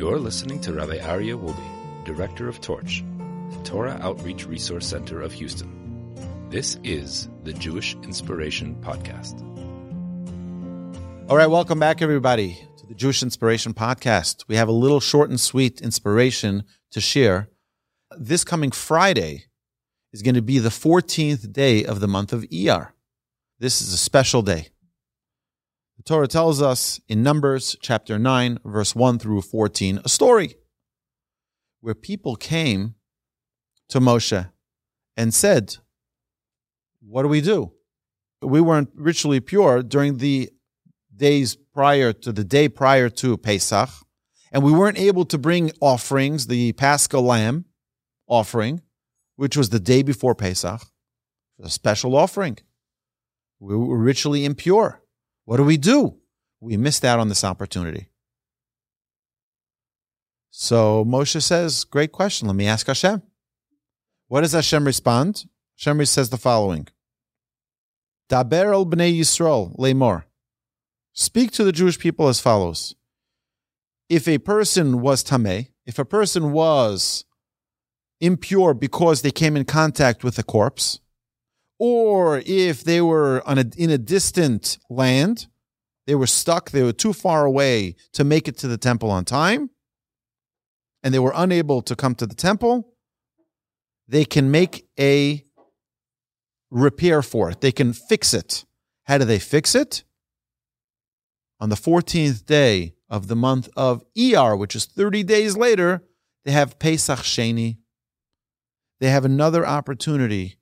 You're listening to Rabbi Aryeh Wolbe, Director of Torch, the Torah Outreach Resource Center of Houston. This is the Jewish Inspiration Podcast. All right, welcome back, everybody, to the Jewish Inspiration Podcast. We have a little short and sweet inspiration to share. This coming Friday is going to be the 14th day of the month of Iyar. This is a special day. The Torah tells us in Numbers chapter 9, verse 1 through 14, a story where people came to Moshe and said, What do we do? We weren't ritually pure during the days prior to the day prior to Pesach, and we weren't able to bring offerings, the Paschal lamb offering, which was the day before Pesach, a special offering. We were ritually impure. What do we do? We missed out on this opportunity. So Moshe says, Great question. Let me ask Hashem. What does Hashem respond? Hashem says the following Daber el bnei Yisrael, lemor. Speak to the Jewish people as follows. If a person was tameh, if a person was impure because they came in contact with a corpse, or if they were on a, in a distant land, they were stuck, they were too far away to make it to the temple on time, and they were unable to come to the temple, they can make a repair for it. They can fix it. How do they fix it? On the 14th day of the month of Iyar, which is 30 days later, they have Pesach Sheni. They have another opportunity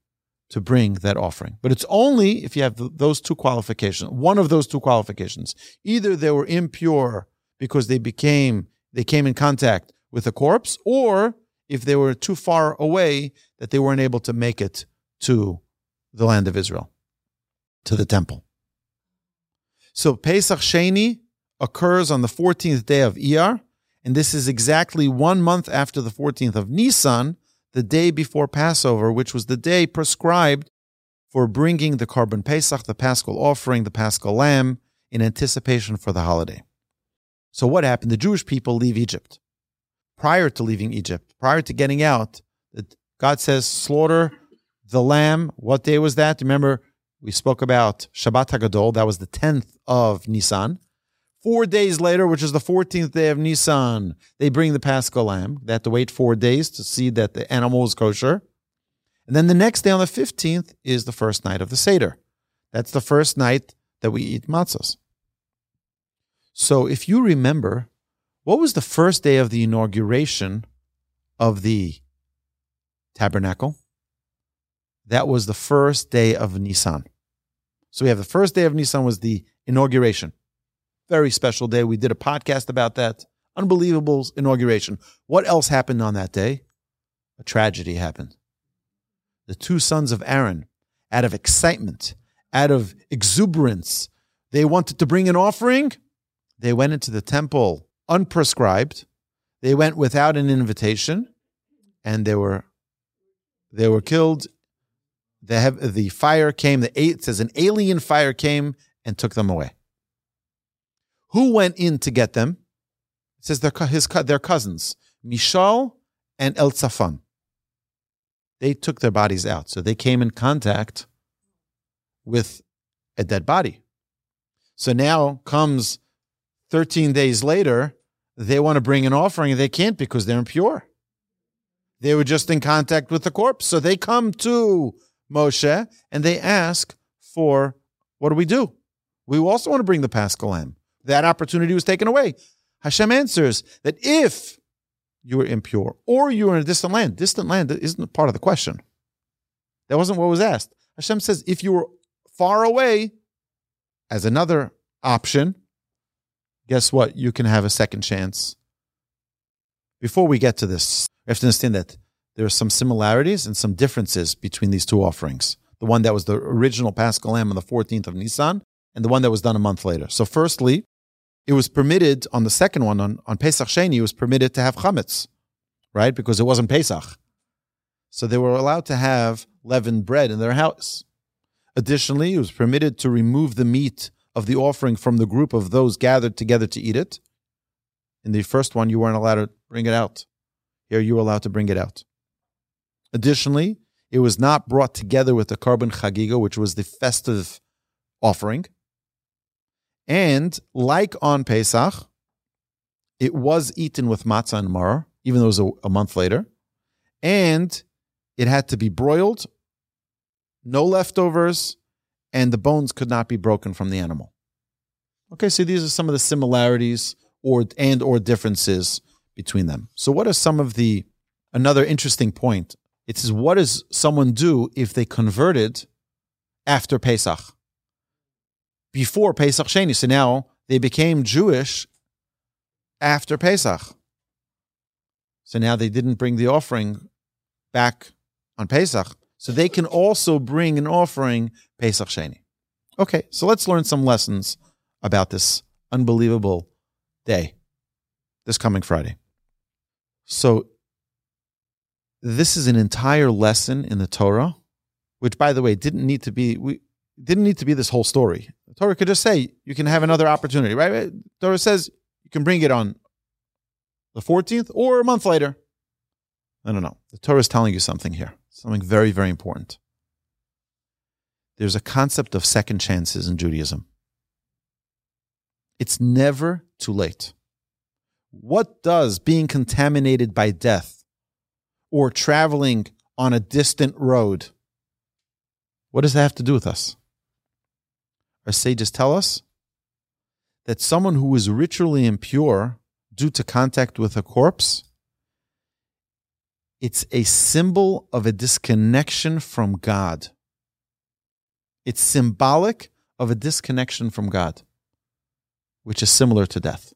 to bring that offering. But it's only if you have those two qualifications, one of those two qualifications. Either they were impure because they became, they came in contact with a corpse, or if they were too far away that they weren't able to make it to the land of Israel, to the temple. So Pesach Sheni occurs on the 14th day of Iyar, and this is exactly one month after the 14th of Nisan, the day before Passover, which was the day prescribed for bringing the korban Pesach, the paschal offering, the paschal lamb, in anticipation for the holiday. So what happened? The Jewish people leave Egypt. Prior to leaving Egypt, prior to getting out, God says, slaughter the lamb. What day was that? Remember, we spoke about Shabbat HaGadol. That was the 10th of Nisan. Four days later, which is the 14th day of Nisan, they bring the Paschal lamb. They have to wait four days to see that the animal is kosher. And then the next day on the 15th is the first night of the Seder. That's the first night that we eat matzahs. So if you remember, what was the first day of the inauguration of the tabernacle? That was the first day of Nisan. So we have the first day of Nisan was the inauguration. Very special day. We did a podcast about that. Unbelievable inauguration. What else happened on that day? A tragedy happened. The two sons of Aaron, out of excitement, out of exuberance, they wanted to bring an offering. They went into the temple unprescribed. They went without an invitation, and they were they were killed. The, have, the fire came. The eight says an alien fire came and took them away. Who went in to get them? It says they're, his, their cousins, Mishael and Elzaphan. They took their bodies out. So they came in contact with a dead body. So now comes 13 days later, they want to bring an offering and they can't because they're impure. They were just in contact with the corpse. So they come to Moshe and they ask for what do we do? We also want to bring the Paschal lamb that opportunity was taken away. Hashem answers that if you were impure or you were in a distant land, distant land isn't part of the question. That wasn't what was asked. Hashem says if you were far away, as another option, guess what? You can have a second chance. Before we get to this, we have to understand that there are some similarities and some differences between these two offerings. The one that was the original Paschal Lamb on the 14th of Nisan and the one that was done a month later. So, firstly, it was permitted on the second one, on, on Pesach Sheni, it was permitted to have chametz, right? Because it wasn't Pesach. So they were allowed to have leavened bread in their house. Additionally, it was permitted to remove the meat of the offering from the group of those gathered together to eat it In the first one, you weren't allowed to bring it out. Here, you were allowed to bring it out. Additionally, it was not brought together with the Korban Chagiga, which was the festive offering. And like on Pesach, it was eaten with matzah and maror, even though it was a, a month later. And it had to be broiled, no leftovers, and the bones could not be broken from the animal. Okay, so these are some of the similarities or and or differences between them. So what are some of the another interesting point? It says what does someone do if they converted after Pesach? Before Pesach Sheni. So now they became Jewish after Pesach. So now they didn't bring the offering back on Pesach. So they can also bring an offering Pesach Sheni. Okay, so let's learn some lessons about this unbelievable day, this coming Friday. So this is an entire lesson in the Torah, which, by the way, didn't need to be we didn't need to be this whole story. Torah could just say you can have another opportunity, right? Torah says you can bring it on the 14th or a month later. I don't know. The Torah is telling you something here, something very, very important. There's a concept of second chances in Judaism. It's never too late. What does being contaminated by death or traveling on a distant road, what does that have to do with us? Our sages tell us that someone who is ritually impure due to contact with a corpse, it's a symbol of a disconnection from God. It's symbolic of a disconnection from God, which is similar to death.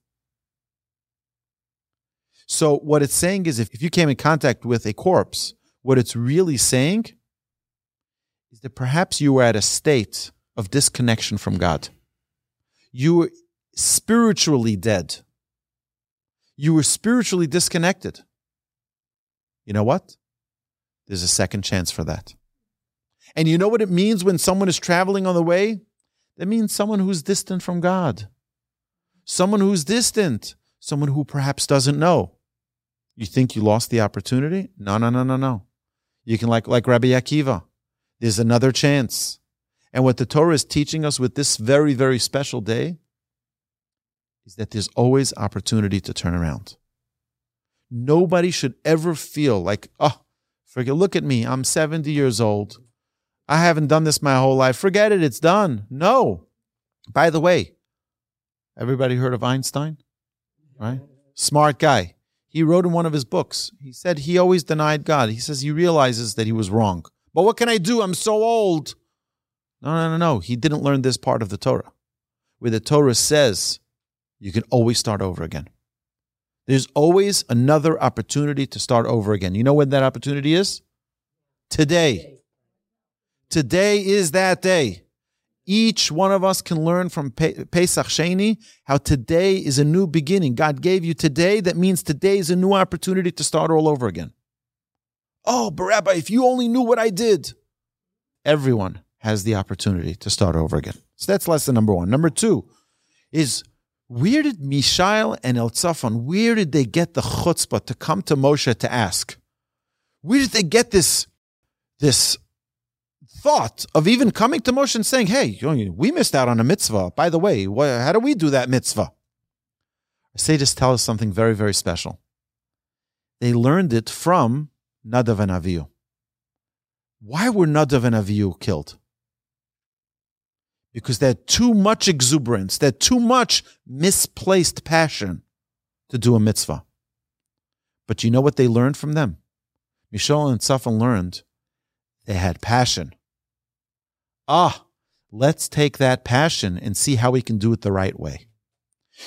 So, what it's saying is if, if you came in contact with a corpse, what it's really saying is that perhaps you were at a state of disconnection from God. You were spiritually dead you were spiritually disconnected. You know what? There's a second chance for that. And you know what it means when someone is traveling on the way? That means someone who's distant from God. Someone who's distant. Someone who perhaps doesn't know. You think you lost the opportunity? No, no, no, no, no. You can like like Rabbi Akiva. There's another chance. And what the Torah is teaching us with this very, very special day is that there's always opportunity to turn around. Nobody should ever feel like, oh, forget, look at me. I'm 70 years old. I haven't done this my whole life. Forget it. It's done. No. By the way, everybody heard of Einstein? Right? Smart guy. He wrote in one of his books, he said he always denied God. He says he realizes that he was wrong. But what can I do? I'm so old. No, no, no, no. He didn't learn this part of the Torah, where the Torah says you can always start over again. There's always another opportunity to start over again. You know when that opportunity is? Today. Today is that day. Each one of us can learn from Pesach Sheni how today is a new beginning. God gave you today. That means today is a new opportunity to start all over again. Oh, Barabba, if you only knew what I did. Everyone has the opportunity to start over again. So that's lesson number one. Number two is where did Mishael and Elzaphan, where did they get the chutzpah to come to Moshe to ask? Where did they get this, this thought of even coming to Moshe and saying, hey, we missed out on a mitzvah. By the way, how do we do that mitzvah? Sages tell us something very, very special. They learned it from Nadav and Avihu. Why were Nadav and Avihu killed? Because had too much exuberance, had too much misplaced passion to do a mitzvah. But you know what they learned from them? Mishael and Safan learned they had passion. Ah, let's take that passion and see how we can do it the right way.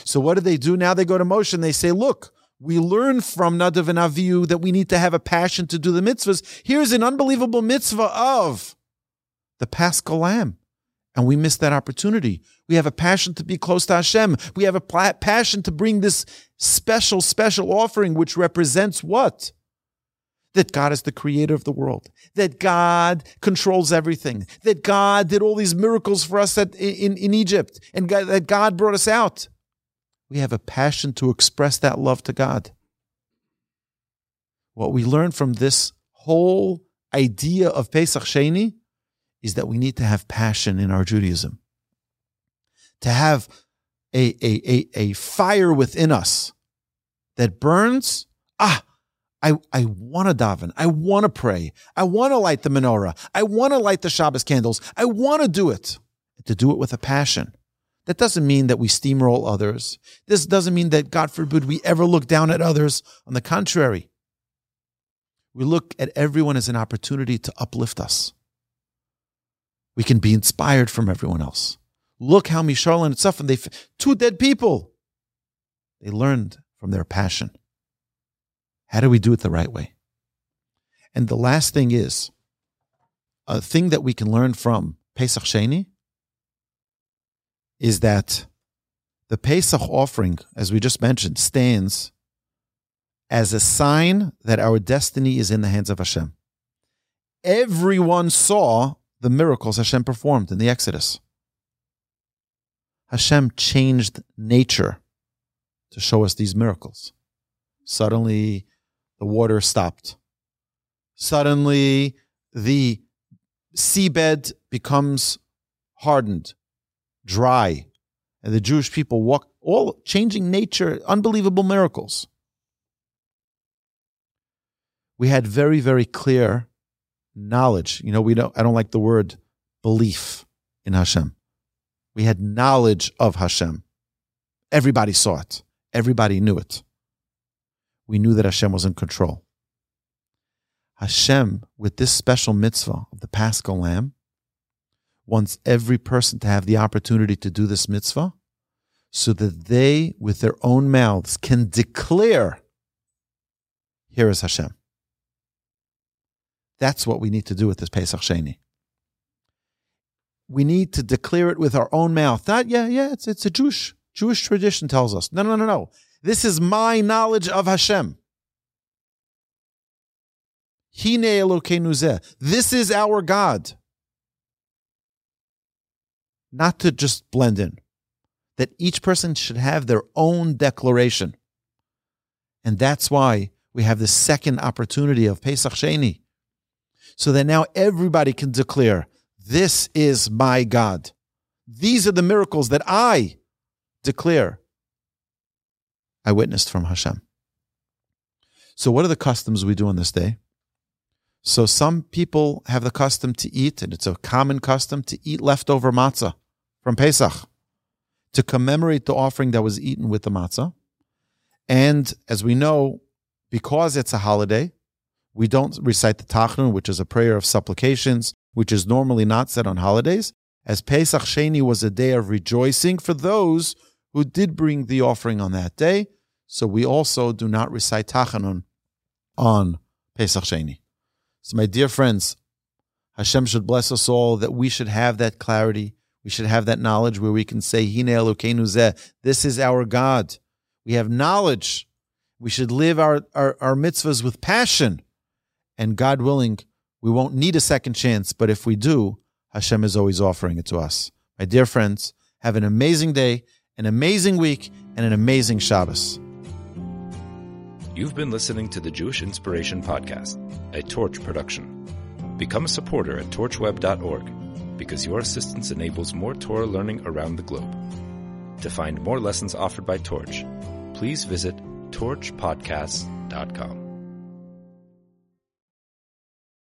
So what do they do now? They go to and they say, look, we learn from Nadav and Avihu that we need to have a passion to do the mitzvahs. Here's an unbelievable mitzvah of the Paschal Lamb and we miss that opportunity. We have a passion to be close to Hashem. We have a passion to bring this special, special offering, which represents what? That God is the creator of the world, that God controls everything, that God did all these miracles for us at, in, in Egypt, and God, that God brought us out. we have a passion to express that love to God. What we learn from this whole idea of Pesach Sheni is that we need to have passion in our Judaism, to have a, a, a, a fire within us that burns. Ah, I, I want to daven. I want to pray. I want to light the menorah. I want to light the Shabbos candles. I want to do it. To do it with a passion. That doesn't mean that we steamroll others. This doesn't mean that, God forbid, we ever look down at others. On the contrary, we look at everyone as an opportunity to uplift us. We can be inspired from everyone else. Look how Mishael and Tzafan, they two dead people. They learned from their passion. How do we do it the right way? And the last thing is a thing that we can learn from Pesach Sheni is that the Pesach offering, as we just mentioned, stands as a sign that our destiny is in the hands of Hashem. Everyone saw the miracles Hashem performed in the Exodus. Hashem changed nature to show us these miracles. Suddenly, the water stopped. Suddenly, the seabed becomes hardened, dry, and the Jewish people walk, all changing nature, unbelievable miracles. We had very, very clear knowledge. You know, we don't, I don't like the word belief in Hashem. We had knowledge of Hashem. Everybody saw it. Everybody knew it we knew that Hashem was in control. Hashem, with this special mitzvah of the Paschal Lamb, wants every person to have the opportunity to do this mitzvah so that they, with their own mouths, can declare, Here is Hashem. That's what we need to do with this Pesach Sheni. We need to declare it with our own mouth. Not, yeah, yeah, it's, it's a Jewish, Jewish tradition tells us. No, no, no, no. This is my knowledge of Hashem. This is our God. Not to just blend in. That each person should have their own declaration. And that's why we have the second opportunity of Pesach Sheni. So that now everybody can declare, This is my God. These are the miracles that I declare I witnessed from Hashem. So, what are the customs we do on this day? So, some people have the custom to eat, and it's a common custom to eat leftover matzah from Pesach to commemorate the offering that was eaten with the matzah. And as we know, because it's a holiday, we don't recite the Tachanun, which is a prayer of supplications, which is normally not said on holidays, as Pesach Sheni was a day of rejoicing for those who did bring the offering on that day. So we also do not recite Tachanun on Pesach Sheni. So, my dear friends, Hashem should bless us all that we should have that clarity. We should have that knowledge where we can say, Hine Elokeinu zeh, this is our God. We have knowledge. We should live our, our, our mitzvahs with passion. And God willing, we won't need a second chance, but if we do, Hashem is always offering it to us. My dear friends, have an amazing day, an amazing week, and an amazing Shabbos. You've been listening to the Jewish Inspiration Podcast, a Torch production. Become a supporter at torchweb.org because your assistance enables more Torah learning around the globe. To find more lessons offered by Torch, please visit torchpodcasts.com.